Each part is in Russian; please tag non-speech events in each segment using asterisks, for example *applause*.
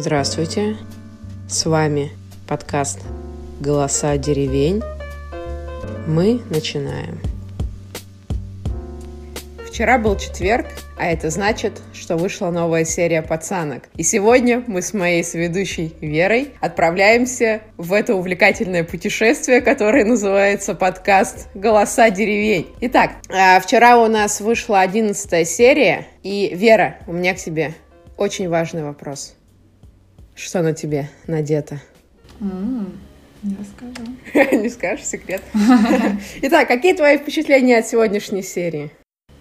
Здравствуйте, с вами подкаст «Голоса деревень». Мы начинаем. Вчера был четверг, а это значит, что вышла новая серия «Пацанок». И сегодня мы с моей соведущей Верой отправляемся в это увлекательное путешествие, которое называется подкаст «Голоса деревень». Итак, а, вчера у нас вышла одиннадцатая серия, и Вера, у меня к тебе очень важный вопрос. Что на тебе надето? Не расскажу. *laughs* Не скажешь секрет. *laughs* Итак, какие твои впечатления от сегодняшней серии?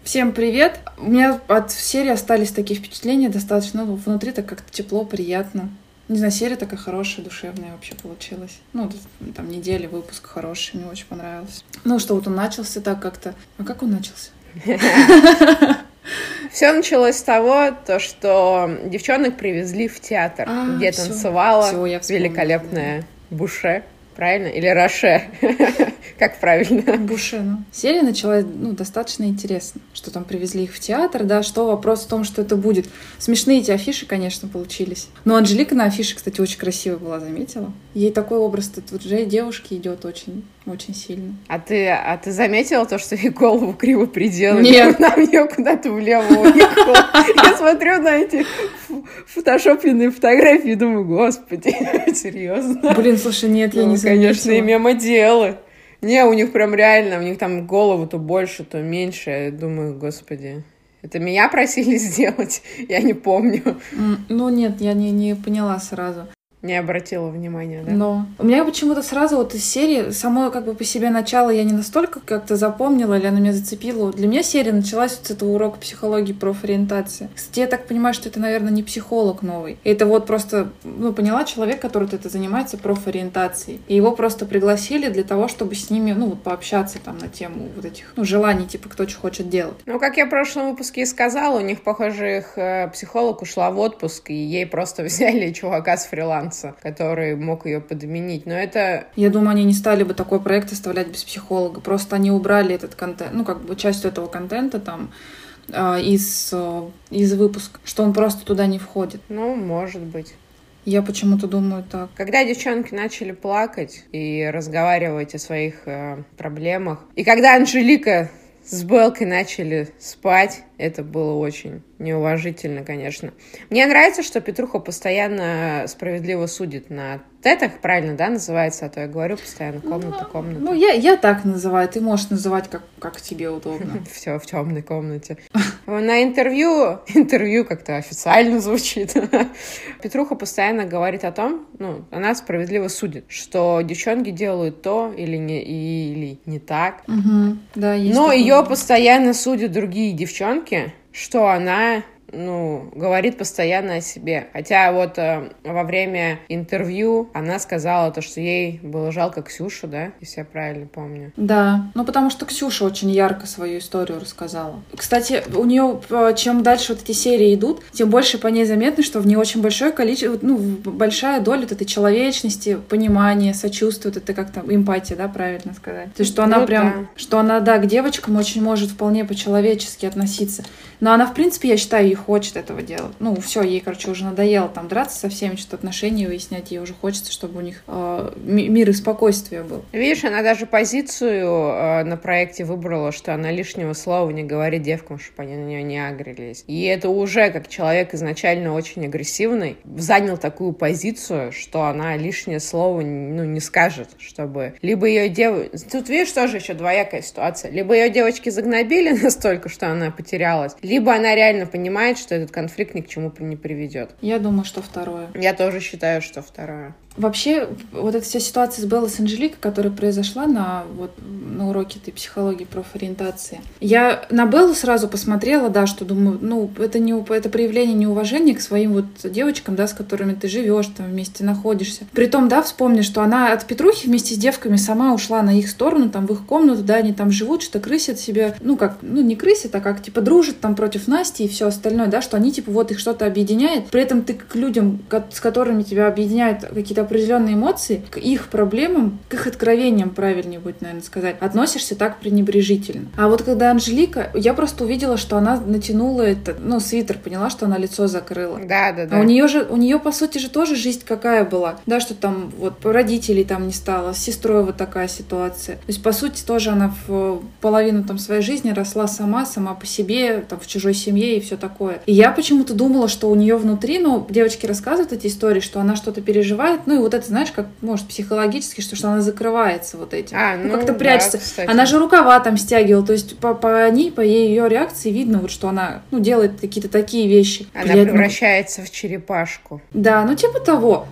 Всем привет! У меня от серии остались такие впечатления достаточно, ну, внутри так как-то тепло, приятно. Не знаю, серия такая хорошая, душевная вообще получилась. Ну, там недели, выпуск хороший, мне очень понравился. Ну, что вот он начался так как-то. А как он начался? *laughs* Все началось с того, то, что девчонок привезли в театр, а, где все, танцевала все, великолепная Буше правильно? Или Роше? *laughs* Как правильно? Буше, ну. Серия началась, ну, достаточно интересно, что там привезли их в театр, да, что вопрос в том, что это будет. Смешные эти афиши, конечно, получились. Но Анжелика на афише, кстати, очень красивая была, заметила? Ей такой образ тут уже девушки идет очень, очень сильно. А ты, а ты заметила то, что ей голову криво приделали? Нет. Она мне куда-то влево уехала. *laughs* Я смотрю на эти фотошопленные фотографии думаю, господи, *laughs* серьезно? Блин, слушай, нет, я не заметила конечно, и мемоделы. Не, у них прям реально, у них там голову то больше, то меньше. Я думаю, господи, это меня просили *laughs* сделать? Я не помню. Ну нет, я не, не поняла сразу. Не обратила внимания, да? Но. У меня почему-то сразу вот из серии, само как бы по себе начало я не настолько как-то запомнила, или она меня зацепила. Для меня серия началась вот с этого урока психологии профориентации. Кстати, я так понимаю, что это, наверное, не психолог новый. Это вот просто, ну, поняла человек, который это занимается профориентацией. И его просто пригласили для того, чтобы с ними, ну, вот пообщаться там на тему вот этих, ну, желаний, типа, кто что хочет делать. Ну, как я в прошлом выпуске и сказала, у них, похоже, их э, психолог ушла в отпуск, и ей просто *laughs* взяли чувака с фриланса фриланса, который мог ее подменить. Но это... Я думаю, они не стали бы такой проект оставлять без психолога. Просто они убрали этот контент, ну, как бы часть этого контента там э, из, э, из выпуска, что он просто туда не входит. Ну, может быть. Я почему-то думаю так. Когда девчонки начали плакать и разговаривать о своих э, проблемах, и когда Анжелика с Белкой начали спать, это было очень неуважительно, конечно. Мне нравится, что Петруха постоянно справедливо судит на тетах, правильно, да, называется, а то я говорю постоянно комната, ну, комната. Ну, я, я так называю, ты можешь называть, как, как тебе удобно. *laughs* Все в темной комнате. На интервью, интервью как-то официально звучит, *laughs* Петруха постоянно говорит о том, ну, она справедливо судит, что девчонки делают то или не, или не так. Да, Но ее постоянно судят другие девчонки, девчонки, что она ну, говорит постоянно о себе. Хотя вот э, во время интервью она сказала то, что ей было жалко Ксюшу, да, если я правильно помню. Да, ну потому что Ксюша очень ярко свою историю рассказала. Кстати, у нее, э, чем дальше вот эти серии идут, тем больше по ней заметно, что в ней очень большое количество, ну, большая доля вот этой человечности, понимания, сочувствия, вот это как то эмпатия, да, правильно сказать. То есть, что она ну, прям, да. что она, да, к девочкам очень может вполне по-человечески относиться. Но она, в принципе, я считаю, хочет этого делать. Ну, все, ей, короче, уже надоело там драться со всеми, что-то отношения выяснять. Ей уже хочется, чтобы у них э, мир и спокойствие был. Видишь, она даже позицию э, на проекте выбрала, что она лишнего слова не говорит девкам, чтобы они на нее не агрились. И это уже, как человек изначально очень агрессивный, занял такую позицию, что она лишнее слово ну, не скажет, чтобы... Либо ее дев... Тут, видишь, тоже еще двоякая ситуация. Либо ее девочки загнобили *laughs* настолько, что она потерялась, либо она реально понимает, понимает, что этот конфликт ни к чему не приведет. Я думаю, что второе. Я тоже считаю, что второе. Вообще, вот эта вся ситуация с Беллой с которая произошла на, вот, на уроке этой психологии профориентации, я на Беллу сразу посмотрела, да, что думаю, ну, это, не, это проявление неуважения к своим вот девочкам, да, с которыми ты живешь, там вместе находишься. Притом, да, вспомни, что она от Петрухи вместе с девками сама ушла на их сторону, там, в их комнату, да, они там живут, что крысят себе, ну, как, ну, не крысят, а как, типа, дружат там против Насти и все остальное, да, что они, типа, вот их что-то объединяет. При этом ты к людям, с которыми тебя объединяют какие-то определенные эмоции, к их проблемам, к их откровениям, правильнее будет, наверное, сказать, относишься так пренебрежительно. А вот когда Анжелика, я просто увидела, что она натянула это, ну, свитер, поняла, что она лицо закрыла. Да, да, да. А у нее же, у нее, по сути же, тоже жизнь какая была. Да, что там вот родителей там не стало, с сестрой вот такая ситуация. То есть, по сути, тоже она в половину там своей жизни росла сама, сама по себе, там, в чужой семье и все такое. И я почему-то думала, что у нее внутри, ну, девочки рассказывают эти истории, что она что-то переживает, ну, и вот это, знаешь, как, может, психологически, что, что она закрывается вот этим. А, ну, ну как-то прячется. Да, она же рукава там стягивала, то есть по, по ней, по ее реакции видно, вот, что она, ну, делает какие-то такие вещи. Она я, превращается в черепашку. Да, ну, типа того.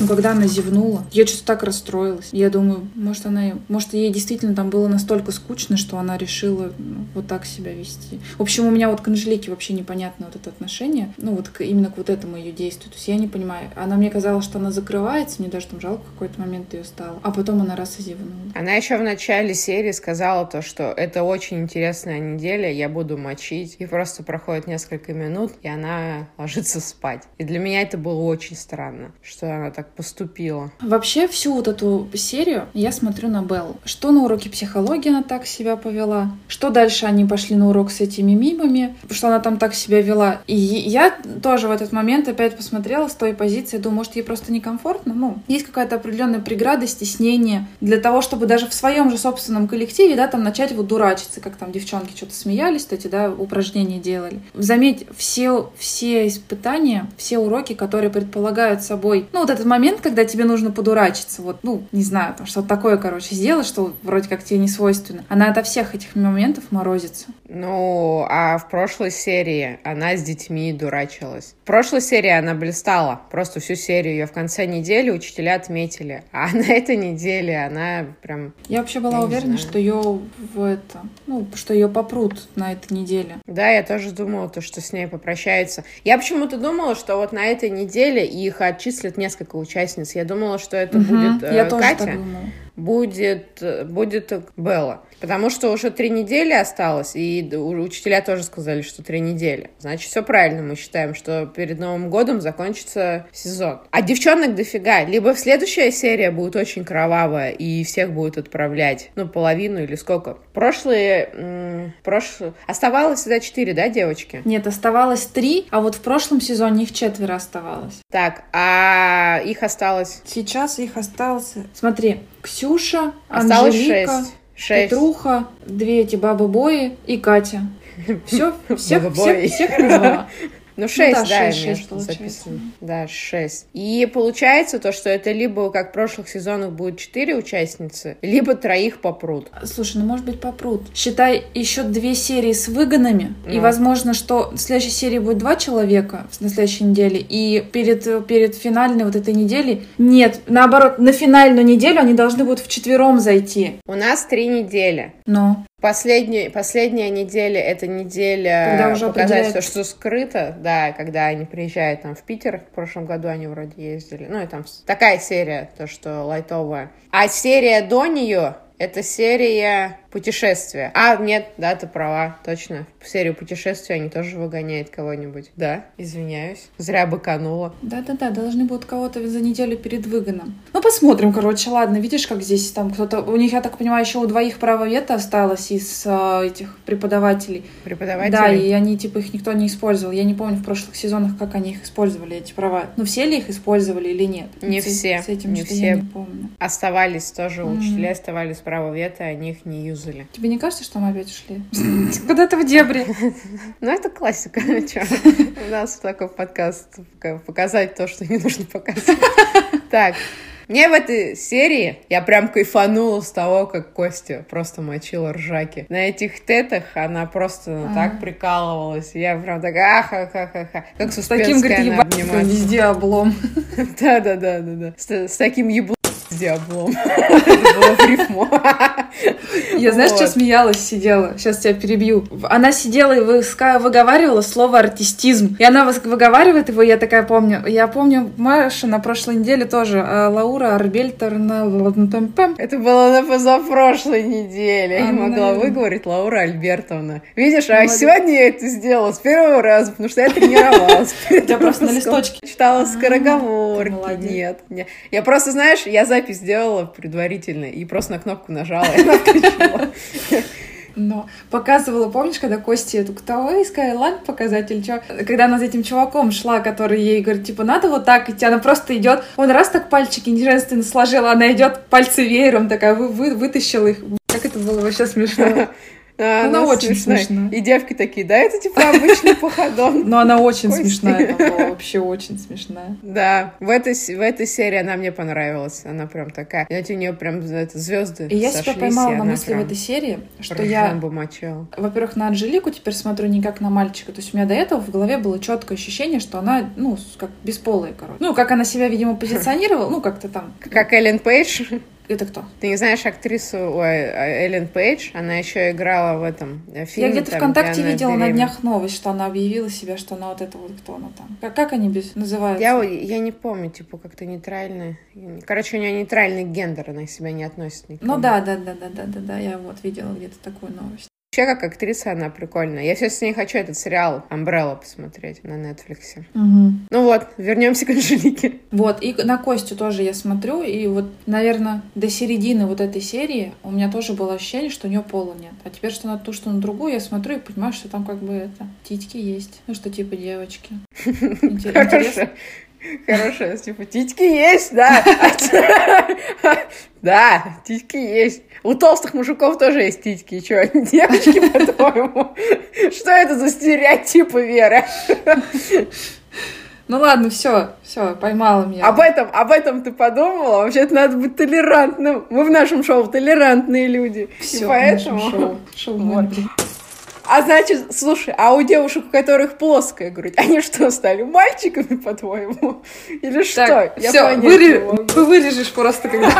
Ну, когда она зевнула, я что-то так расстроилась. Я думаю, может, она, может, ей действительно там было настолько скучно, что она решила ну, вот так себя вести. В общем, у меня вот к Анжелике вообще непонятно вот это отношение, ну, вот к, именно к вот этому ее действию. То есть я не понимаю. Она мне казалось, что она закрывается, мне даже там жалко какой-то момент ее стало. А потом она раз и зевнула. Она еще в начале серии сказала то, что это очень интересная неделя, я буду мочить. И просто проходит несколько минут, и она ложится спать. И для меня это было очень странно, что она так поступила. Вообще всю вот эту серию я смотрю на Белл. Что на уроке психологии она так себя повела, что дальше они пошли на урок с этими мимами, что она там так себя вела. И я тоже в этот момент опять посмотрела с той позиции, думаю, может, ей просто некомфортно. Ну, есть какая-то определенная преграда, стеснение для того, чтобы даже в своем же собственном коллективе, да, там начать вот дурачиться, как там девчонки что-то смеялись, кстати, да, упражнения делали. Заметь, все, все испытания, все уроки, которые предполагают собой, ну, вот этот момент когда тебе нужно подурачиться, вот, ну, не знаю, там что-то такое, короче, сделать, что вроде как тебе не свойственно. Она ото всех этих моментов морозится. Ну, а в прошлой серии она с детьми дурачилась. В прошлой серии она блистала. Просто всю серию ее в конце недели учителя отметили. А *laughs* на этой неделе она прям... Я вообще была я уверена, что ее в это... Ну, что ее попрут на этой неделе. Да, я тоже думала, то, что с ней попрощаются. Я почему-то думала, что вот на этой неделе их отчислят несколько участниц. Я думала, что это угу, будет э, я Катя. Тоже так думала будет, будет Белла. Потому что уже три недели осталось, и учителя тоже сказали, что три недели. Значит, все правильно мы считаем, что перед Новым годом закончится сезон. А девчонок дофига. Либо следующая серия будет очень кровавая, и всех будет отправлять, ну, половину или сколько. Прошлые... Прошлые... Оставалось всегда четыре, да, девочки? Нет, оставалось три, а вот в прошлом сезоне их четверо оставалось. Так, а их осталось... Сейчас их осталось... Смотри, Ксюша, Осталось Анжелика. Петруха, две эти бабы-бои и Катя. Все, всех, всех, всех назвала. Ну, 6, ну, да, да 6, 6 записано. Да, 6. И получается то, что это либо, как в прошлых сезонах, будет 4 участницы, либо троих попрут. Слушай, ну, может быть, попрут. Считай, еще две серии с выгонами, ну. и, возможно, что в следующей серии будет два человека на следующей неделе, и перед, перед финальной вот этой неделей нет, наоборот, на финальную неделю они должны будут в четвером зайти. У нас три недели. Ну. Последняя, последняя неделя — это неделя когда уже показать все, что скрыто, да, когда они приезжают там в Питер, в прошлом году они вроде ездили, ну и там такая серия, то, что лайтовая. А серия до нее — это серия Путешествия. А, нет, да, ты права, точно. В серию путешествия они тоже выгоняют кого-нибудь. Да, извиняюсь. Зря быканула. Да-да-да, должны будут кого-то за неделю перед выгоном. Ну, посмотрим, короче, ладно. Видишь, как здесь там кто-то... У них, я так понимаю, еще у двоих право вето осталось из э, этих преподавателей. Преподавателей? Да, и они, типа, их никто не использовал. Я не помню в прошлых сезонах, как они их использовали, эти права. Ну, все ли их использовали или нет? Не с, все. С этим не все. я не помню. Оставались тоже, mm-hmm. учителя оставались право вето, они их не юзали юзали. Тебе не кажется, что мы опять ушли? *laughs* Куда-то в дебри. *laughs* Ну, это классика. *laughs* У нас такой подкаст показать то, что не нужно показывать. Так, мне в этой серии я прям кайфанула с того, как Костя просто мочила ржаки. На этих тетах она просто а. так прикалывалась. Я прям такая аха-ха-ха-ха. Как с таким, говорит, везде облом. Да-да-да-да-да. С, с таким еблом *laughs* рифму. Я, знаешь, что смеялась, сидела? Сейчас тебя перебью. Она сидела и выговаривала слово артистизм. И она выговаривает его, я такая помню. Я помню Маша на прошлой неделе тоже. А Лаура Арбельтерна... Это было на позапрошлой неделе. Я не могла выговорить Лаура Альбертовна. Видишь, а сегодня я это сделала с первого раза, потому что я тренировалась. *laughs* Я просто на листочке. Читала скороговорки. Нет, нет. Я просто, знаешь, я запись сделала предварительно и просто на кнопку нажала, и она. Но показывала, помнишь, когда Кости эту кто искали лак показать или что? Когда она за этим чуваком шла, который ей говорит, типа, надо вот так идти, она просто идет, он раз так пальчики неженственно сложила, она идет пальцы веером такая, вы, вы, вытащила их. Как это было вообще смешно. А, она, она очень смешная. смешная. И девки такие, да, это типа обычный походон. *laughs* Но она очень смешная вообще очень смешная. Да, в этой, в этой серии она мне понравилась. Она прям такая, знаете, у нее прям это, звезды И я себя поймала на мысли в этой серии, что я, во-первых, на Анжелику теперь смотрю не как на мальчика. То есть у меня до этого в голове было четкое ощущение, что она, ну, как бесполая, короче. Ну, как она себя, видимо, позиционировала, ну, как-то там. Как Эллен Пейдж? Это кто? Ты не знаешь актрису ой, Эллен Пейдж? Она еще играла в этом фильме. Я где-то там, ВКонтакте где видела на днях новость, что она объявила себя, что она вот это вот кто она там. Как, как они без называются? Я, я не помню, типа как-то нейтральный. Короче, у нее нейтральный гендер, она себя не относит никому. Ну да, да, да, да, да, да, да, я вот видела где-то такую новость. Вообще, как актриса, она прикольная. Я все с ней хочу этот сериал Umbrella посмотреть на Netflix. Угу. Ну вот, вернемся к Анжелике. Вот, и на Костю тоже я смотрю, и вот, наверное, до середины вот этой серии у меня тоже было ощущение, что у нее пола нет. А теперь, что на ту, что на другую, я смотрю и понимаю, что там как бы это, титьки есть. Ну, что типа девочки. *laughs* Интересно. Хорошая, типа, титьки есть, да. *laughs* Да, титьки есть. У толстых мужиков тоже есть титьки. Что, девочки, *laughs* по-твоему? Что это за стереотипы, Вера? Ну ладно, все, все, поймала меня. Об этом, об этом ты подумала? Вообще-то надо быть толерантным. Мы в нашем шоу толерантные люди. Все, поэтому... шоу. шоу *laughs* вот. А значит, слушай, а у девушек, у которых плоская грудь, они что, стали мальчиками, по-твоему? Или что? Так, я все, вырежь, ты вырежешь просто, когда... *laughs*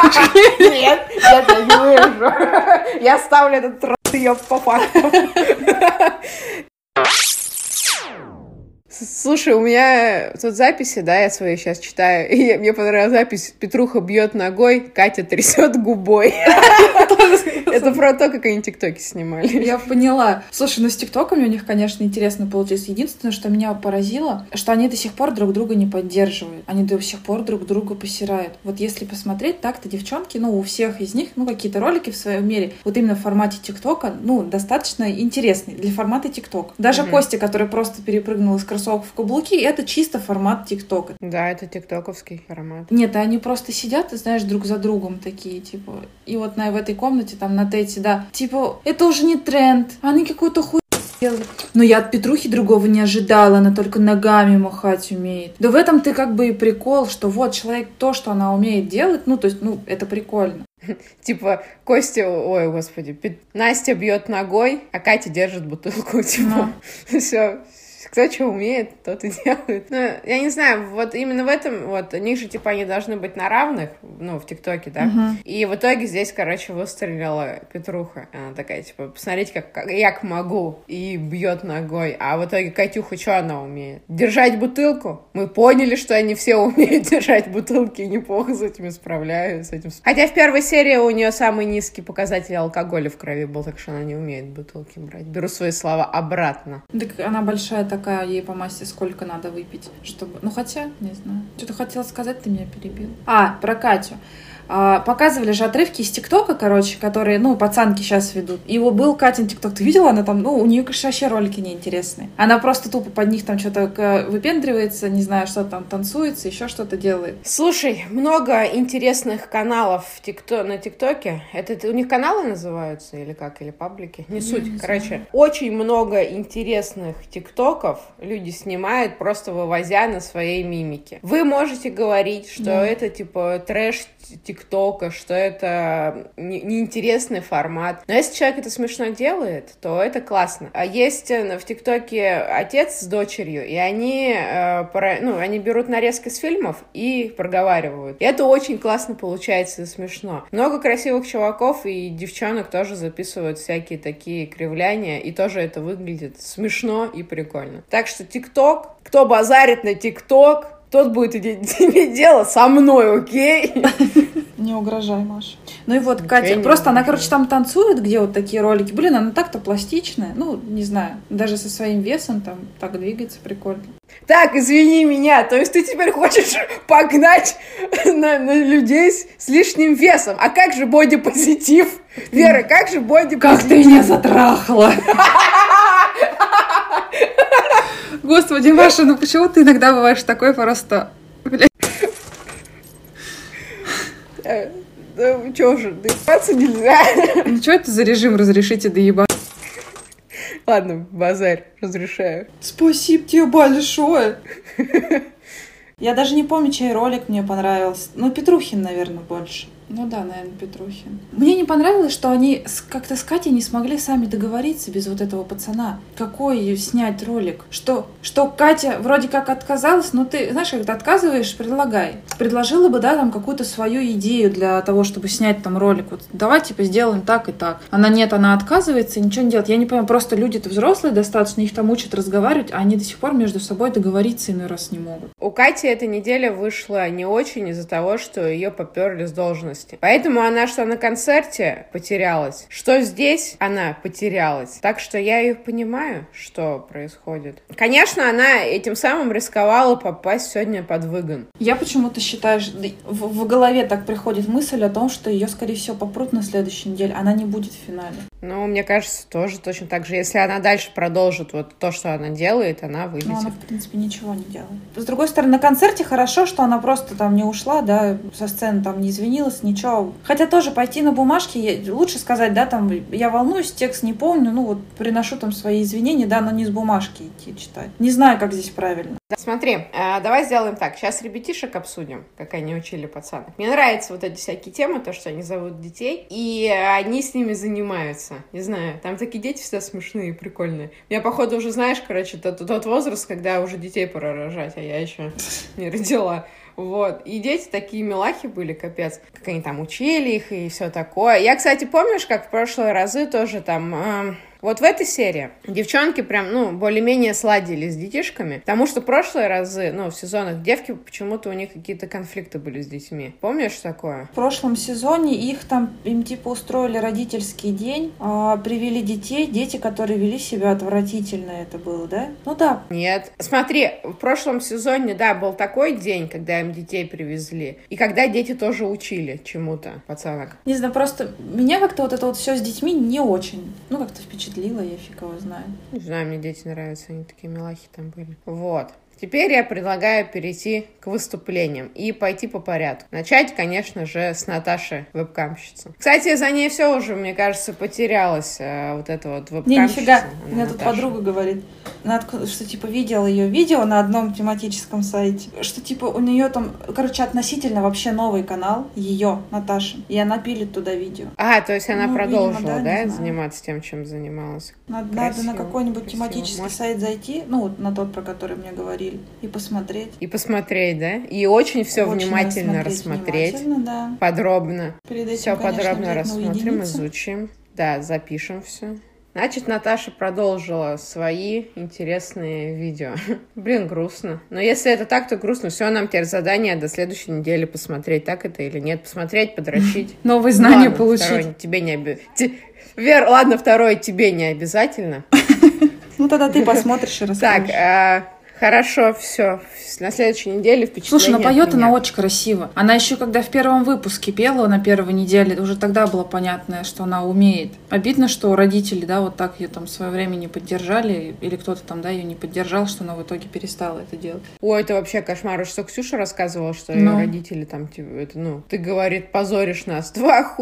Нет, я так не вырежу. Я ставлю этот трот по факту. Слушай, у меня тут записи, да, я свои сейчас читаю, *laughs* и мне понравилась запись «Петруха бьет ногой, Катя трясет губой». *laughs* Это про то, как они тиктоки снимали. Я поняла. Слушай, ну с тиктоками у них, конечно, интересно получилось. Единственное, что меня поразило, что они до сих пор друг друга не поддерживают. Они до сих пор друг друга посирают. Вот если посмотреть, так-то девчонки, ну, у всех из них, ну, какие-то ролики в своем мире, вот именно в формате тиктока, ну, достаточно интересные для формата тикток. Даже Костя, который просто перепрыгнул из кроссовок кроссовок в каблуки, это чисто формат ТикТока. Да, это тиктоковский формат. Нет, они просто сидят, знаешь, друг за другом такие, типа, и вот на, в этой комнате, там, на тете, да, типа, это уже не тренд, они какую-то хуй но я от Петрухи другого не ожидала, она только ногами махать умеет. Да в этом ты как бы и прикол, что вот человек то, что она умеет делать, ну, то есть, ну, это прикольно. *laughs* Типа, Костя, ой, господи, Настя бьет ногой, а Катя держит бутылку, *laughs* типа, *laughs* все, кто что умеет, тот и *laughs* делает. Ну, я не знаю, вот именно в этом, вот, у них же, типа, они должны быть на равных, ну, в ТикТоке, да, uh-huh. и в итоге здесь, короче, выстрелила Петруха, она такая, типа, посмотрите, как, как я могу, и бьет ногой, а в итоге Катюха, что она умеет? Держать бутылку? Мы поняли, что они все умеют *laughs* держать бутылки, и неплохо с этим справляются. Этим... Хотя в первой серии у нее самый низкий показатель алкоголя в крови был, так что она не умеет бутылки брать. Беру свои слова обратно. Так она большая такая ей по массе сколько надо выпить, чтобы... Ну, хотя, не знаю. Что-то хотела сказать, ты меня перебил. А, про Катю. А, показывали же отрывки из ТикТока, короче, которые, ну, пацанки сейчас ведут. И его был Катин ТикТок. Ты видела? Она там, ну, у нее, конечно, вообще ролики неинтересные. Она просто тупо под них там что-то выпендривается, не знаю, что там танцуется, еще что-то делает. Слушай, много интересных каналов в ТикТо, на ТикТоке. Это у них каналы называются или как? Или паблики? Не, не суть. Не Короче, знаю. очень много интересных ТикТоков люди снимают, просто вывозя на своей мимике. Вы можете говорить, что да. это типа трэш ТикТок ТикТока, что это неинтересный формат. Но если человек это смешно делает, то это классно. А есть э, в ТикТоке отец с дочерью, и они, э, ну, они берут нарезки с фильмов и проговаривают. И это очень классно получается и смешно. Много красивых чуваков и девчонок тоже записывают всякие такие кривляния, и тоже это выглядит смешно и прикольно. Так что ТикТок, кто базарит на ТикТок, тот будет иметь *laughs* дело со мной, окей? *laughs* Не угрожай, Маша. Ну и вот, Катя, просто она, короче, там танцует, где вот такие ролики. Блин, она так-то пластичная. Ну, не знаю, даже со своим весом там так двигается прикольно. Так, извини меня, то есть ты теперь хочешь *laughs* погнать *laughs* на, на людей с, с лишним весом. А как же бодипозитив? Вера, как же бодипозитив? Как ты меня затрахала! *laughs* Господи, Маша, ну почему ты иногда бываешь такой просто... Блядь. Э, ну, чё же, доебаться нельзя. Ну, что это за режим разрешите доебаться? Ладно, базарь, разрешаю. Спасибо тебе большое. Я даже не помню, чей ролик мне понравился. Ну, Петрухин, наверное, больше. Ну да, наверное, Петрухин. Мне не понравилось, что они как-то с Катей не смогли сами договориться без вот этого пацана. Какой снять ролик? Что, что Катя вроде как отказалась, но ты, знаешь, когда отказываешь, предлагай. Предложила бы, да, там какую-то свою идею для того, чтобы снять там ролик. Вот давай, типа, сделаем так и так. Она нет, она отказывается ничего не делает. Я не понимаю, просто люди-то взрослые достаточно, их там учат разговаривать, а они до сих пор между собой договориться иной раз не могут. У Кати эта неделя вышла не очень из-за того, что ее поперли с должности возрасте. Поэтому она что на концерте потерялась, что здесь она потерялась. Так что я ее понимаю, что происходит. Конечно, она этим самым рисковала попасть сегодня под выгон. Я почему-то считаю, в, в голове так приходит мысль о том, что ее, скорее всего, попрут на следующей неделе. Она не будет в финале. Ну, мне кажется, тоже точно так же. Если она дальше продолжит вот то, что она делает, она выйдет. Ну, она, в принципе, ничего не делает. С другой стороны, на концерте хорошо, что она просто там не ушла, да, со сцены там не извинилась, ничего. Хотя тоже пойти на бумажке, лучше сказать, да, там, я волнуюсь, текст не помню, ну вот приношу там свои извинения, да, но не с бумажки идти читать. Не знаю, как здесь правильно. Смотри, э, давай сделаем так. Сейчас ребятишек обсудим, как они учили пацанов. Мне нравятся вот эти всякие темы, то, что они зовут детей, и они с ними занимаются. Не знаю, там такие дети всегда смешные прикольные. Меня, походу, уже знаешь, короче, тот, тот возраст, когда уже детей пора рожать, а я еще не родила. Вот. И дети такие милахи были, капец. Как они там учили их и все такое. Я, кстати, помнишь, как в прошлые разы тоже там... Э, вот в этой серии девчонки прям, ну, более-менее сладили с детишками, потому что прошлые разы, ну, в сезонах девки почему-то у них какие-то конфликты были с детьми. Помнишь такое? В прошлом сезоне их там, им типа устроили родительский день, а, привели детей, дети, которые вели себя отвратительно это было, да? Ну да. Нет. Смотри, в прошлом сезоне, да, был такой день, когда им детей привезли, и когда дети тоже учили чему-то пацанок. Не знаю, просто меня как-то вот это вот все с детьми не очень, ну, как-то впечатляет впечатлила, я фиг его знаю. Не знаю, мне дети нравятся, они такие милахи там были. Вот. Теперь я предлагаю перейти к выступлениям и пойти по порядку. Начать, конечно же, с Наташи, вебкамщицы. Кстати, за ней все уже, мне кажется, потерялось, э, вот это вот вебкамщица. Не, нифига, у меня тут подруга говорит, что типа видела ее видео на одном тематическом сайте, что типа у нее там, короче, относительно вообще новый канал, ее, Наташи, и она пилит туда видео. А, то есть она ну, продолжила, видимо, да, да заниматься тем, чем занималась? Надо, надо на какой-нибудь тематический Может... сайт зайти, ну, на тот, про который мне говорили, фильм и посмотреть. И посмотреть, да? И очень все внимательно рассмотреть. Внимательно, да. Подробно. Перед этим, все подробно рассмотрим, изучим. Да, запишем все. Значит, Наташа продолжила свои интересные видео. *laughs* Блин, грустно. Но если это так, то грустно. Все, нам теперь задание до следующей недели посмотреть, так это или нет. Посмотреть, подрочить. *laughs* Новые знания получить. тебе не обязательно. Вер, ладно, второе тебе не обязательно. Ну, тогда ты посмотришь и расскажешь. Так, Хорошо, все. На следующей неделе впечатление Слушай, но поет она очень красиво. Она еще когда в первом выпуске пела на первой неделе, уже тогда было понятно, что она умеет. Обидно, что родители, да, вот так ее там в свое время не поддержали, или кто-то там, да, ее не поддержал, что она в итоге перестала это делать. Ой, это вообще кошмар. Что Ксюша рассказывала, что ее ну. родители там, типа, это, ну, ты, говорит, позоришь нас. *laughs* Два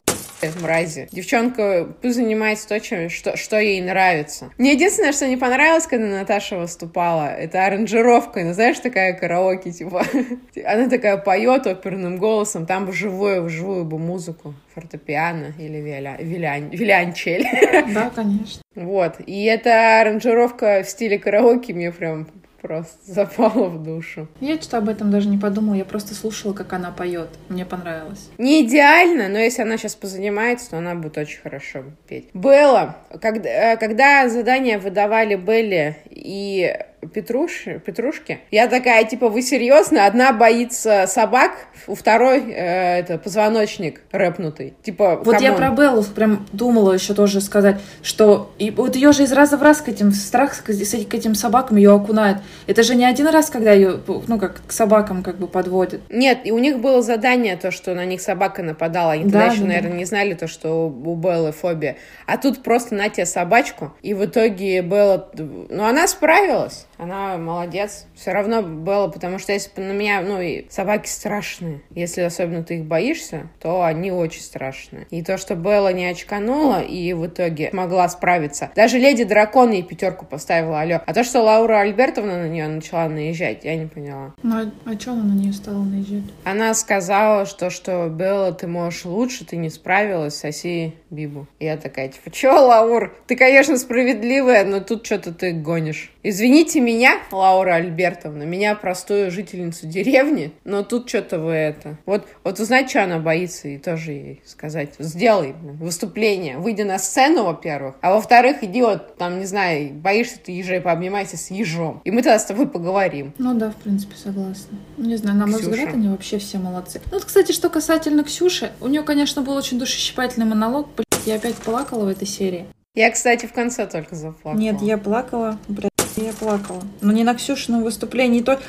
хуя мрази. Девчонка пусть занимается то, чем, что, что ей нравится. Мне единственное, что не понравилось, когда Наташа выступала, это аранжировка. Ну, знаешь, такая караоке, типа. *laughs* Она такая поет оперным голосом, там бы живую, живую бы музыку фортепиано или виоля, вилян, вилянчель. Да, конечно. *laughs* Вот. И эта аранжировка в стиле караоке мне прям просто *laughs* запала в душу. Я что-то об этом даже не подумала, я просто слушала, как она поет. Мне понравилось. Не идеально, но если она сейчас позанимается, то она будет очень хорошо петь. Белла, когда, э, когда задания выдавали Белле и Петруши, Петрушки. Я такая, типа, вы серьезно? Одна боится собак, у второй э, это позвоночник рэпнутый. Типа, Вот я про Беллу прям думала еще тоже сказать, что и вот ее же из раза в раз к этим страх к, к этим собакам ее окунает. Это же не один раз, когда ее, ну, как к собакам как бы подводят. Нет, и у них было задание, то, что на них собака нападала. Они да, тогда еще, да, наверное, да. не знали то, что у Беллы фобия. А тут просто на тебе собачку, и в итоге Белла... Ну, она справилась. Она молодец. Все равно было, потому что если на меня, ну, и собаки страшные. Если особенно ты их боишься, то они очень страшные. И то, что Белла не очканула и в итоге могла справиться. Даже Леди Дракон ей пятерку поставила, алло. А то, что Лаура Альбертовна на нее начала наезжать, я не поняла. Ну, а, а что она на нее стала наезжать? Она сказала, что, что Белла, ты можешь лучше, ты не справилась, соси Бибу. Я такая, типа, че, Лаур, ты, конечно, справедливая, но тут что-то ты гонишь. Извините меня, Лаура Альбертовна, меня простую жительницу деревни, но тут что-то вы это... Вот, вот узнать, что она боится, и тоже ей сказать. Сделай выступление, выйди на сцену, во-первых, а во-вторых, иди вот, там, не знаю, боишься ты ежей, пообнимайся с ежом. И мы тогда с тобой поговорим. Ну да, в принципе, согласна. Не знаю, на мой Ксюша. взгляд, они вообще все молодцы. Ну вот, кстати, что касательно Ксюши, у нее, конечно, был очень душещипательный монолог. Я опять плакала в этой серии. Я, кстати, в конце только заплакала. Нет, я плакала. Блядь, я плакала. Но не на Ксюшином выступлении, то...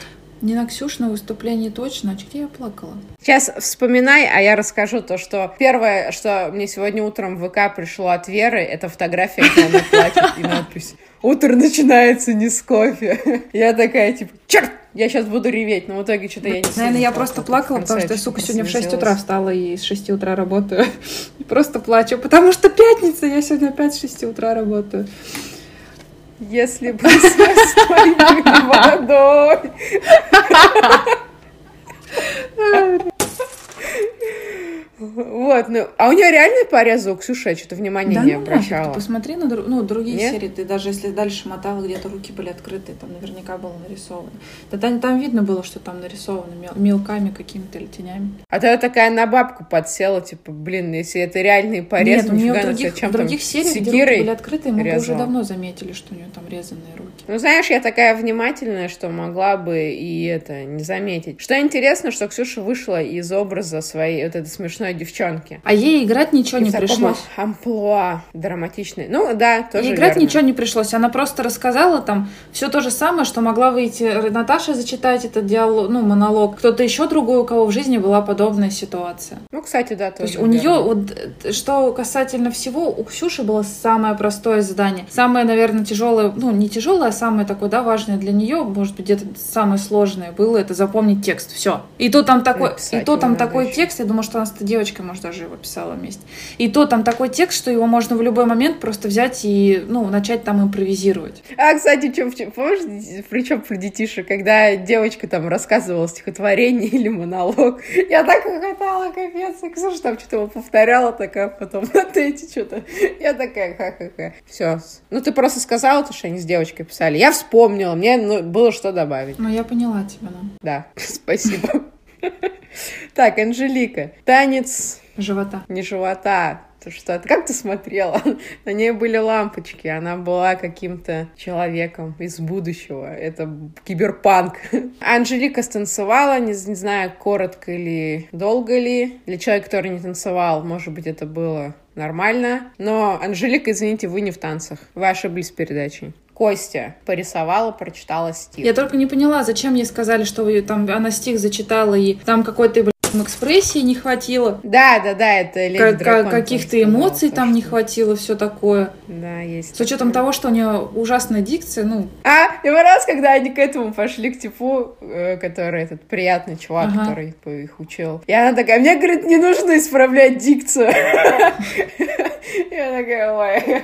Не на Ксюшином выступлении точно, а где я плакала? Сейчас вспоминай, а я расскажу то, что первое, что мне сегодня утром в ВК пришло от Веры, это фотография, где она плачет и надпись «Утро начинается не с кофе». *laughs* Я такая, типа, черт, я сейчас буду реветь, но в итоге что-то я не Наверное, я просто плакала, потому что я, сука, сегодня в 6 утра встала и с 6 утра работаю. *laughs* И просто плачу, потому что пятница, я сегодня опять с 6 утра работаю. Если бы с водой. *laughs* *laughs* Вот, ну, а у нее реальный порезы у Ксюши, я что-то внимания да не ну, обращала. Ты посмотри на дру... ну, другие Нет? серии, ты даже если дальше мотала, где-то руки были открыты, там наверняка было нарисовано. Да там, там видно было, что там нарисовано мел... мелками какими-то или тенями. А тогда такая на бабку подсела, типа, блин, если это реальные порезы, Нет, у нее в других, чем в других сериях, где руки были открыты, мы бы уже давно заметили, что у нее там резаные руки. Ну, знаешь, я такая внимательная, что могла бы и это не заметить. Что интересно, что Ксюша вышла из образа своей вот этой смешной девчонки. А ей играть ничего и не пришлось. амплуа драматичный. Ну, да, тоже Ей играть верно. ничего не пришлось. Она просто рассказала там все то же самое, что могла выйти Наташа зачитать этот диалог, ну, монолог. Кто-то еще другой, у кого в жизни была подобная ситуация. Ну, кстати, да, тоже. То есть у нее, вот, что касательно всего, у Ксюши было самое простое задание. Самое, наверное, тяжелое, ну, не тяжелое, а самое такое, да, важное для нее, может быть, где-то самое сложное было, это запомнить текст. Все. И то там такой, Написать и то там такой еще. текст, я думаю, что она с этой девочкой, может, даже его писала вместе. И то там такой текст, что его можно в любой момент просто взять и, ну, начать там импровизировать. А, кстати, чем, помнишь, причем про детишек, когда девочка там рассказывала стихотворение или монолог, я так хохотала, капец, и Ксюша там что-то его повторяла, такая потом на тете что-то. Я такая, ха-ха-ха. Все. Ну, ты просто сказала, то, что они с девочкой писали. Я вспомнила, мне ну, было что добавить. Ну, я поняла тебя, да. Да, *laughs* спасибо. Так, Анжелика. Танец... Живота. Не живота. То что это? Как ты смотрела? *laughs* На ней были лампочки. Она была каким-то человеком из будущего. Это киберпанк. *laughs* Анжелика станцевала, не, не знаю, коротко или долго ли. Для человека, который не танцевал, может быть, это было нормально. Но, Анжелика, извините, вы не в танцах. Вы ошиблись передачей. Костя порисовала, прочитала стих. Я только не поняла, зачем ей сказали, что вы, там она стих зачитала, и там какой-то экспрессии не хватило. Да, да, да, это Леди Как- Дракон каких-то эмоций там не хватило, все такое. Да, есть. С учетом того, что у нее ужасная дикция, ну, А, и раз, когда они к этому пошли, к типу, э, который этот приятный чувак, Ага. который типа, их учил. И она такая, мне, говорит, не нужно исправлять дикцию. *laughs* И она такая, ой,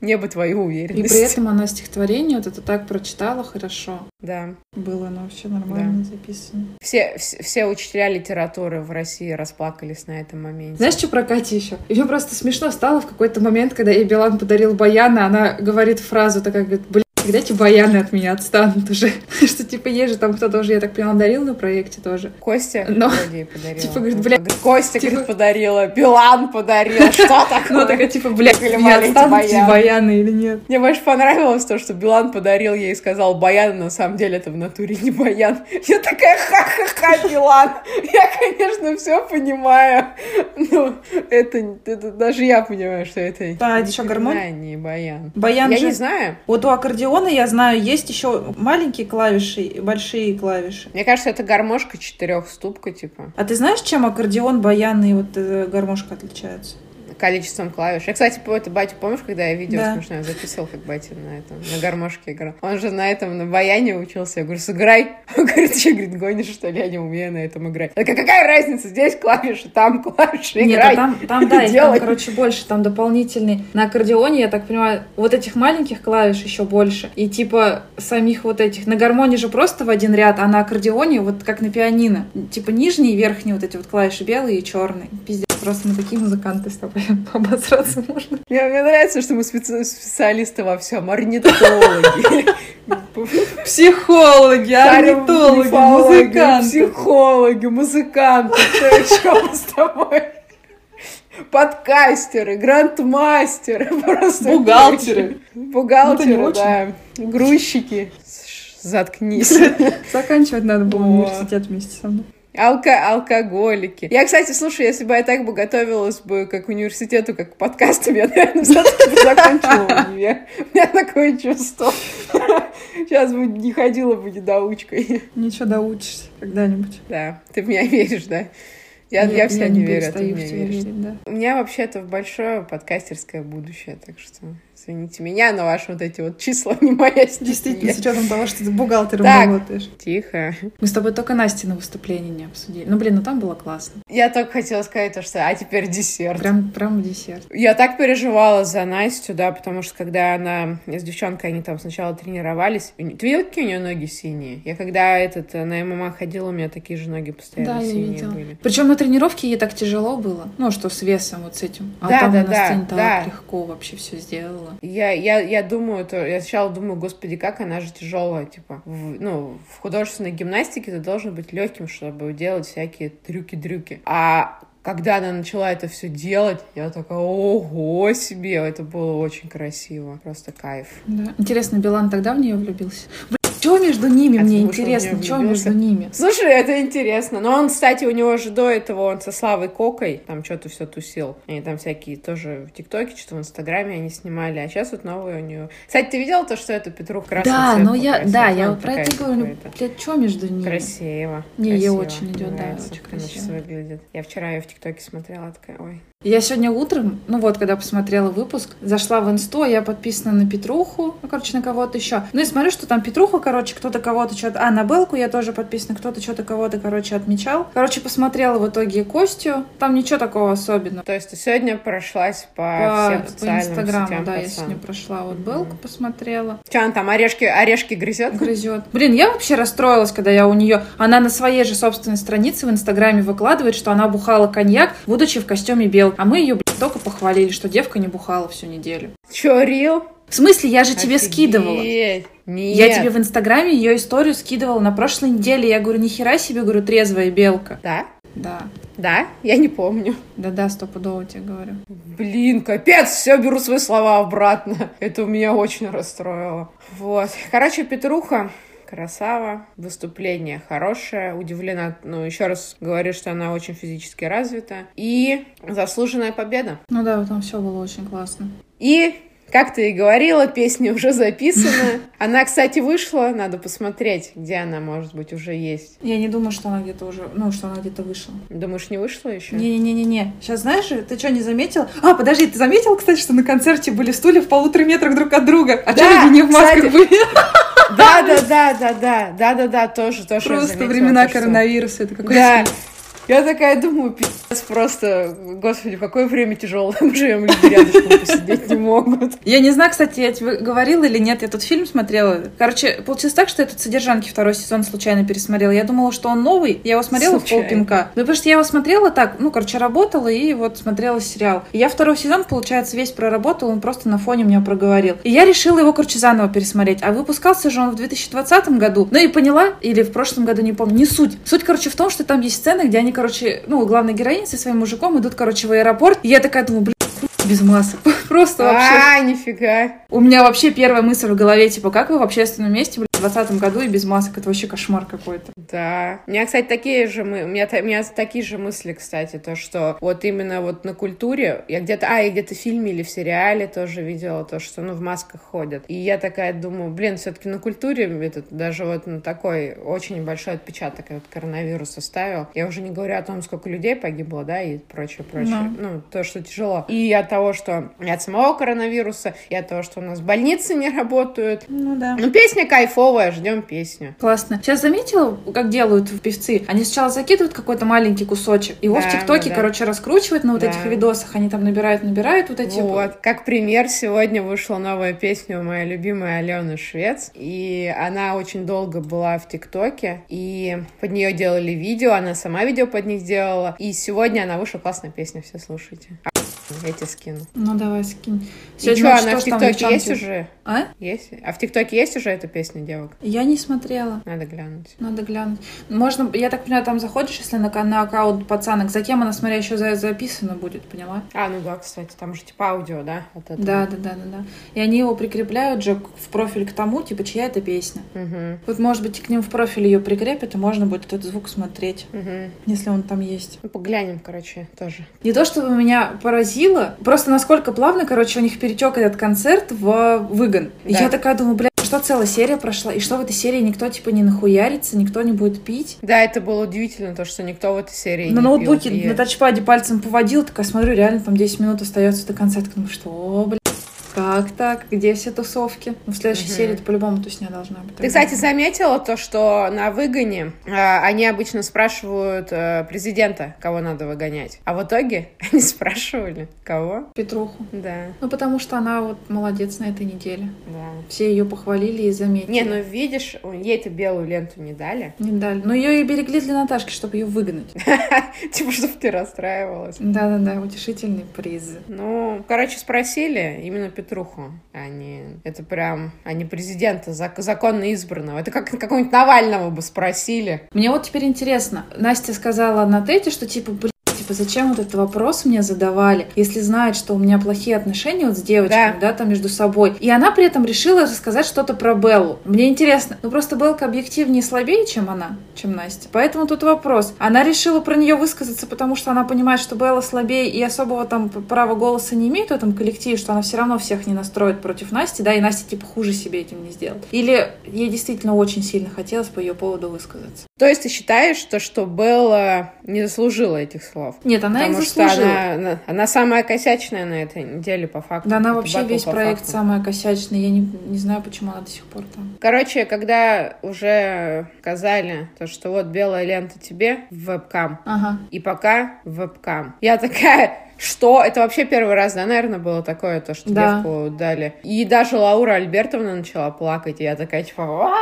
мне бы твою и уверенность. при этом она стихотворение вот это так прочитала хорошо. Да. Было оно вообще нормально записано. Все, все, все учителя литературы в России расплакались на этом моменте. Знаешь, что про Катю еще? Ее просто смешно стало в какой-то момент, когда ей Билан подарил баяны, она говорит фразу такая, говорит, блин, когда эти баяны от меня отстанут уже? *laughs* Что, типа, ей же там кто-то уже, я так поняла, дарил на проекте тоже. Костя Но- подарила. типа, говорит, Он бля, говорит, Костя, типа- говорит, подарила, Билан подарил, что *laughs* такое? Ну, такая, типа, блядь, Или отстанут эти баян. баяны или нет? Мне больше понравилось то, что Билан подарил ей и сказал баян, на самом деле это в натуре не баян. Я такая, ха-ха-ха, Билан. Я, конечно, все понимаю, но это, это даже я понимаю, что это Да, это гармонь? хрена не баян. Баян я же... не знаю. Вот у аккордеона, я знаю, есть еще маленькие клавиши и большие клавиши. Мне кажется, это гармошка четырехступка, типа, А ты знаешь, чем аккордеон, баян и вот э, гармошка отличаются? Количеством клавиш. Я, кстати, по это батю, помнишь, когда я видео Да. смешное записывал, как батя на этом, на гармошке играл? Он же на этом, на баяне учился. Я говорю, сыграй. *laughs* Он говорит, что, говорит, гонишь, что ли? Я не умею на этом играть. Я такая, какая разница? Здесь клавиши, там клавиши, Нет, играй. а там, там, да, их там, короче, больше, там дополнительный. На аккордеоне, я так понимаю, вот этих маленьких клавиш еще больше. И типа самих вот этих. На гармоне же просто в один ряд, а на аккордеоне вот как на пианино. Типа нижние и верхние вот эти вот клавиши белые и черные. Пиздец, просто мы такие музыканты с тобой *laughs* обосраться можно. Мне, мне нравится, что мы специ- специалисты во всем. Орнитологи. Психологи, орнитологи, музыканты. Психологи, музыканты. Что мы с тобой? Подкастеры, грандмастеры, просто Бухгалтеры. *laughs* Бухгалтеры, Ну, да. Грузчики. Заткнись. *laughs* Заканчивать надо было университет вместе со мной. Алко алкоголики. Я, кстати, слушай, если бы я так бы готовилась бы как к университету, как к подкастам, я, наверное, *laughs* все-таки бы закончила универ. У меня такое чувство. Сейчас бы не ходила бы недоучкой. Ничего доучишься когда-нибудь. Да, ты в меня веришь, да? Я, я, вся не, верю, а ты тебя веришь. верить, да. У меня вообще-то большое подкастерское будущее, так что извините меня, но ваши вот эти вот числа *laughs* не моя Действительно, с учетом того, что ты бухгалтером Так. работаешь. Тихо. Мы с тобой только Насти на выступлении не обсудили. Ну, блин, ну там было классно. Я только хотела сказать то, что а теперь десерт. Прям, прям десерт. Я так переживала за Настю, да, потому что когда она с девчонкой, они там сначала тренировались. Ты видел, какие у нее ноги синие? Я когда этот э, на ММА ходила, у меня такие же ноги постоянно Да, я синие видела. были. Причем на тренировке ей так тяжело было. Ну, что с весом вот с этим. А Да, там да, на да, так да. легко вообще все сделала. Я, я, я думаю, то, я сначала думаю, господи, как она же тяжелая, типа, в, ну, в художественной гимнастике ты должен быть легким, чтобы делать всякие трюки-дрюки. А когда она начала это все делать, я такая, ого себе, это было очень красиво, просто кайф. Да. Интересно, Билан тогда в нее влюбился? Что между ними? А Мне интересно, что между ними? Слушай, это интересно. Но он, кстати, у него же до этого он со Славой Кокой там что-то все тусил. Они там всякие тоже в ТикТоке, что-то в Инстаграме они снимали. А сейчас вот новые у него. Кстати, ты видела то, что это Петрух красный Да, но я, да, Ну, я вот про это говорю. какая-то. Блядь, что между ними? Красиво. Не, ей очень идет, да, очень красиво. выглядит. Я вчера ее в ТикТоке смотрела, такая, ой. Я сегодня утром, ну вот, когда посмотрела выпуск, зашла в инсту, я подписана на Петруху, ну, короче, на кого-то еще. Ну и смотрю, что там Петруха, короче, кто-то кого-то что-то... А, на Белку я тоже подписана, кто-то что-то кого-то, короче, отмечал. Короче, посмотрела в итоге Костю, там ничего такого особенного. То есть ты сегодня прошлась по, По, всем по социальным Инстаграму, сетям да, я пацан. сегодня прошла вот Белку, посмотрела. Че он там, орешки, орешки грызет? грызет. Блин, я вообще расстроилась, когда я у нее... Она на своей же собственной странице в Инстаграме выкладывает, что она бухала коньяк, будучи в костюме бел. А мы ее, блин, только похвалили, что девка не бухала всю неделю. Че, Рил? В смысле, я же тебе Офигеть. скидывала. Нет. Я тебе в Инстаграме ее историю скидывала на прошлой неделе. Я говорю, нихера себе, говорю, трезвая белка. Да? Да. Да? Я не помню. Да-да, стопудово тебе говорю. Блин, капец, все, беру свои слова обратно. Это у меня очень расстроило. Вот. Короче, Петруха, красава, выступление хорошее, удивлена, ну, еще раз говорю, что она очень физически развита. И заслуженная победа. Ну да, там все было очень классно. И Как ты и говорила, песня уже записана. *laughs* Она, кстати, вышла, надо посмотреть, где она, может быть, уже есть. Я не думаю, что она где-то уже, ну, что она где-то вышла. Думаешь, не вышла еще? Не-не-не-не. Сейчас знаешь, ты что, не заметил? А, подожди, ты заметил, кстати, что на концерте были стулья в полутора метрах друг от друга? А Да, что люди не в масках кстати. были? Да, да, да, да, да, да, да, да, тоже, тоже. Просто заметила, времена коронавируса. Это какой Да. Я такая думаю, пиздец, просто, господи, в какое время тяжелое мы живем, люди рядышком посидеть не могут. Я не знаю, кстати, я тебе говорила или нет, я тут фильм смотрела. Короче, получилось так, что я тут «Содержанки» второй сезон случайно пересмотрела. Я думала, что он новый, я его смотрела Случайно. в полпинка. Ну, потому что я его смотрела так, ну, короче, работала и вот смотрела сериал. И я второй сезон, получается, весь проработала, он просто на фоне меня проговорил. И я решила его, короче, заново пересмотреть. А выпускался же он в 2020 году. Ну и поняла, или в прошлом году, не помню, не суть. Суть, короче, в том, что там есть сцены, где они, короче, ну, главная героиня со своим мужиком идут, короче, в аэропорт. И я такая думаю, блин, без масок. *laughs* Просто вообще. А, нифига. У меня вообще первая мысль в голове, типа, как вы в общественном месте, 2020 году и без масок? Это вообще кошмар какой-то. Да. У меня, кстати, такие же мы, у меня, у меня такие же мысли, кстати, то, что вот именно вот на культуре, я где-то, а, я где-то в фильме или в сериале тоже видела то, что, ну, в масках ходят. И я такая думаю, блин, все-таки на культуре этот, даже вот на такой очень большой отпечаток этот коронавирус оставил. Я уже не говорю о том, сколько людей погибло, да, и прочее, прочее. Ну, то, что тяжело. И от того, что и от самого коронавируса, и от того, что у нас больницы не работают. Ну да. Ну, песня кайфовая, ждем песню. Классно. Сейчас заметила, как делают певцы? Они сначала закидывают какой-то маленький кусочек, его Да, в ТикТоке, да, да. короче, раскручивают на вот Да. этих видосах, они там набирают, набирают вот эти... Вот. Как пример, сегодня вышла новая песня у моей любимой Алены Швец. И она очень долго была в ТикТоке. И под нее делали видео, она сама видео под них делала. И сегодня она вышла, классная песня, все слушайте. Я тебе скину. Ну давай, скинь. И что, Сегодня она в что там, ТикТоке есть уже? А? Есть? А в ТикТоке есть уже эта песня, девок? Я не смотрела. Надо глянуть. Надо глянуть. Можно, я так понимаю, там заходишь, если на, на аккаунт пацанок, за кем она, смотря, еще за, записана будет, поняла? А, ну да, кстати, там же типа аудио, да? от этого? Да, да, да, да, да. И они его прикрепляют же в профиль к тому, типа, чья это песня. Мгм. Вот, может быть, к ним в профиль ее прикрепят, и можно будет этот звук смотреть, Мгм. если он там есть. Ну, поглянем, короче, тоже. Не то, чтобы меня поразило, просто насколько плавно, короче, у них перетек этот концерт в выгон. И Да. я такая думаю, бля, что целая серия прошла, и что в этой серии никто, типа, не нахуярится, никто не будет пить. Да, это было удивительно, то, что никто в этой серии На не ноутбуке, пил. На тачпаде пальцем поводил, такая смотрю, реально там 10 минут остается до конца. Так думаю, что, бля, как так? Где все тусовки? Ну, в следующей серии это по-любому тусня должна быть. Ты, кстати, заметила то, что на выгоне а, они обычно спрашивают э, президента, кого надо выгонять. А в итоге *laughs* они спрашивали, кого? Петруху. Да, Ну, потому что она вот молодец на этой неделе. да. Все ее похвалили и заметили. Не, ну видишь, ей-то белую ленту не дали. Не дали. Но ее и берегли для Наташки, чтобы ее выгнать. *laughs* Типа, чтобы ты расстраивалась. Да-да-да, утешительный приз. Ну, короче, спросили именно Петруху. Они, это прям, они президента зак- законно избранного. Это как какого-нибудь Навального бы спросили. Мне вот теперь интересно. Настя сказала на тете, что типа, блин, типа, зачем вот этот вопрос мне задавали, если знает, что у меня плохие отношения вот с девочками, да, там между собой. И она при этом решила рассказать что-то про Беллу. Мне интересно, ну просто Белка объективнее слабее, чем она, чем Настя. Поэтому тут вопрос. Она решила про нее высказаться, потому что она понимает, что Белла слабее и особого там права голоса не имеет в этом коллективе, что она все равно всех не настроит против Насти, да, и Настя типа хуже себе этим не сделает. Или ей действительно очень сильно хотелось по ее поводу высказаться. То есть ты считаешь, что, что Белла не заслужила этих слов? Нет, она Потому их что заслужила. она, она, она самая косячная на этой неделе, по факту. Да, она вообще весь проект факту. самая косячная. Я не, не знаю, почему она до сих пор там. Короче, когда уже сказали, то, что вот белая лента тебе в вебкам, Ага. и пока в вебкам. Я такая, что? Это вообще первый раз, да, наверное, было такое, то, что Да. девку дали. И даже Лаура Альбертовна начала плакать, и я такая, типа, «А,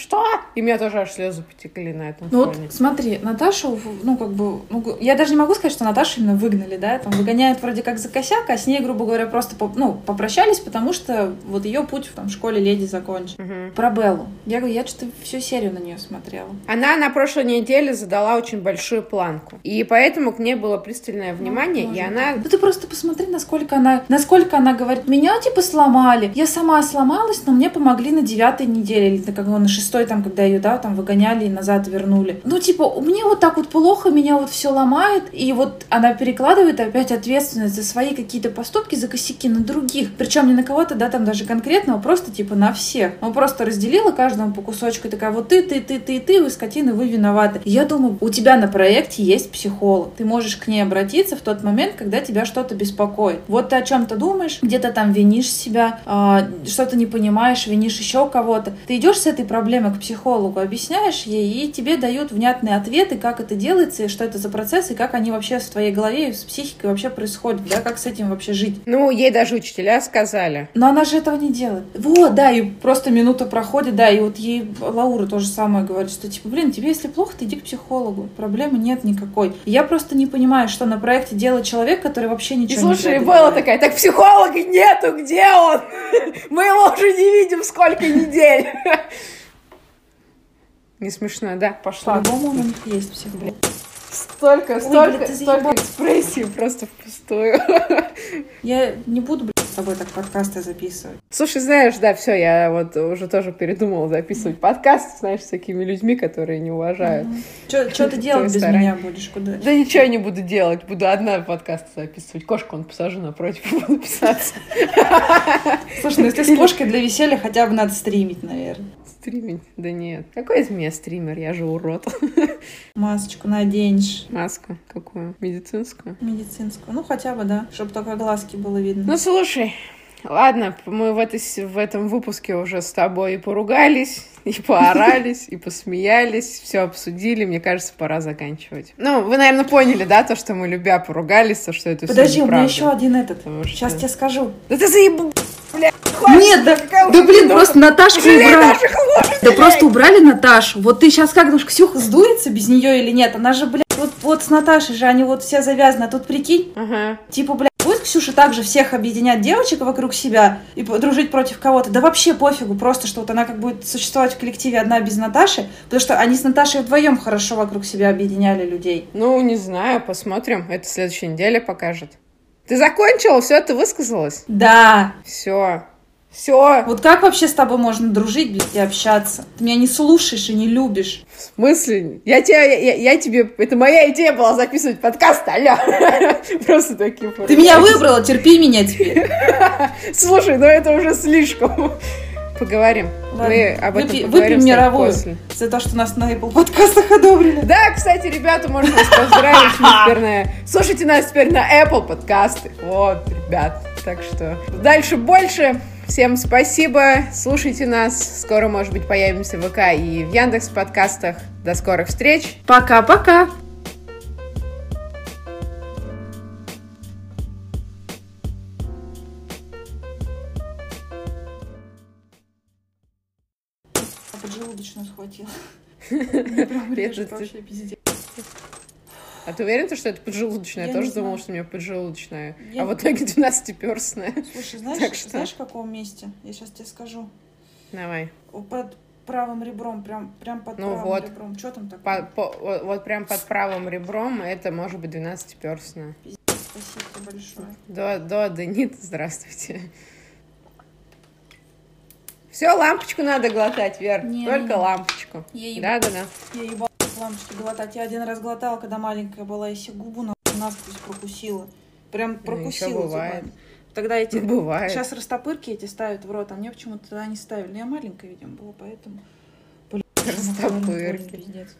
что? И меня тоже аж слезы потекли на этом Ну фоне. вот смотри, Наташу, ну как бы, ну, я даже не могу сказать, что Наташу именно выгнали, да, там выгоняют вроде как за косяк, а с ней, грубо говоря, просто, по- ну, попрощались, потому что вот ее путь в там, школе леди закончен. Мгм. Про Беллу. Я говорю, я что-то всю серию на нее смотрела. Она на прошлой неделе задала очень большую планку. И поэтому к ней было пристальное внимание, Ну, и она... Ну ты просто посмотри, насколько она, насколько она говорит, меня типа сломали, я сама сломалась, но мне помогли на девятой неделе или на, как, на шестой шестой, там, когда ее, да, там выгоняли и назад вернули. Ну, типа, мне вот так вот плохо, меня вот все ломает, и вот она перекладывает опять ответственность за свои какие-то поступки, за косяки на других. Причем не на кого-то, да, там даже конкретного, просто типа на всех. Он просто разделила каждому по кусочку, и такая, вот ты, ты, ты, ты, ты, вы скотины, вы виноваты. Я думаю, у тебя на проекте есть психолог. Ты можешь к ней обратиться в тот момент, когда тебя что-то беспокоит. Вот ты о чем-то думаешь, где-то там винишь себя, э, что-то не понимаешь, винишь еще кого-то. Ты идешь с этой проблемой к психологу, объясняешь ей, и тебе дают внятные ответы, как это делается, и что это за процесс, и как они вообще в твоей голове и с психикой вообще происходят, да, как с этим вообще жить. Ну, ей даже учителя сказали. Но она же этого не делает. Вот, да, и просто минута проходит, да, и вот ей Лаура то же самое говорит, что типа, блин, тебе если плохо, ты иди к психологу, проблемы нет никакой. Я просто не понимаю, что на проекте делает человек, который вообще ничего И не слушай. Белла такая, так психолога нету, где он? *laughs* Мы его уже не видим сколько недель. *laughs* Не смешно, да? Пошла. По-любому у них есть психолог. Столько, Ой, столько, ты столько экспрессии просто впустую. Я не буду, блядь, с тобой так подкасты записывать. Слушай, знаешь, да, все, я вот уже тоже передумала записывать подкаст, знаешь, с такими людьми, которые не уважают. Что ты делать без меня будешь? Куда? Да ничего не буду делать, буду одна подкаст записывать. Кошку он посажу напротив, *laughs* буду писаться. Слушай, ну если с кошкой для веселья хотя бы надо стримить, наверное. Стримить? Да нет. Какой из меня стример? Я же урод. *laughs* Масочку наденешь. Маску какую? Медицинскую? Медицинскую. Ну, хотя бы, да. Чтобы только глазки было видно. Ну, слушай, ладно, мы в, этой, в этом выпуске уже с тобой и поругались, и поорались, и посмеялись, все обсудили. Мне кажется, пора заканчивать. Ну, вы, наверное, поняли, да, то, что мы любя поругались, то, что это всё Подожди, у меня еще один этот. Потому что- Сейчас тебе скажу. Да ты заебал, блядь, Нет, да, да блин, просто Наташку Жалей убрали. Да просто убрали Наташу. Вот ты сейчас как думаешь, Ксюха сдуется без нее или нет? Она же, блядь, вот, вот с Наташей же они вот все завязаны. А тут прикинь, Ага. типа, блядь, будет Ксюша также всех объединять девочек вокруг себя и дружить против кого-то? Да вообще пофигу, просто что вот она как будет существовать в коллективе одна без Наташи, потому что они с Наташей вдвоем хорошо вокруг себя объединяли людей. Ну, не знаю, посмотрим. Это следующая неделя покажет. Ты закончила? Все, ты высказалась? Да, Все. Все. вот как вообще с тобой можно дружить, блядь, и общаться? Ты меня не слушаешь и не любишь. В смысле? Я, тебя, я, я тебе... Это моя идея была записывать подкаст, алло. *laughs* Просто такие Ты меня выбрала, терпи меня теперь. *laughs* Слушай, ну это уже слишком. Поговорим. Ладно, Мы об этом выпи- поговорим выпьем мировую. после. За то, что нас на Apple подкастах одобрили. Да, кстати, ребята, можно вас поздравить. Мы *laughs* теперь на... Слушайте нас теперь на Apple подкасты. Вот, ребят. Так что дальше больше. Всем спасибо. Слушайте нас. Скоро, может быть, появимся в ВК и в Яндекс подкастах. До скорых встреч. Пока-пока. Мне прям режет Это- вообще пиздец. А ты уверен, что это поджелудочная? Я Я тоже думала, что у меня поджелудочная. Я А в итоге 12-перстная. Слушай, *laughs* знаешь, Так что? знаешь, в каком месте? Я сейчас тебе скажу. Давай. Под правым ребром, прям, прям под Ну правым вот. ребром. Что там такое? По- по- вот, вот прям под правым ребром это может быть 12-перстная. Спасибо большое. До, до, Денит, здравствуйте. Все, лампочку надо глотать, Вер. Не, Только не, не. лампочку. Я еб- Да-да-да. Я ебала лампочки глотать. Я один раз глотала, когда маленькая была, и себе губу на насквозь прокусила. Прям прокусила еще бывает. зубами. Тогда эти... Ну, бывает. Сейчас растопырки эти ставят в рот, а мне почему-то тогда не ставили. Ну, Я маленькая, видимо, была, поэтому... Блин, *laughs* Растопырки. пиздец.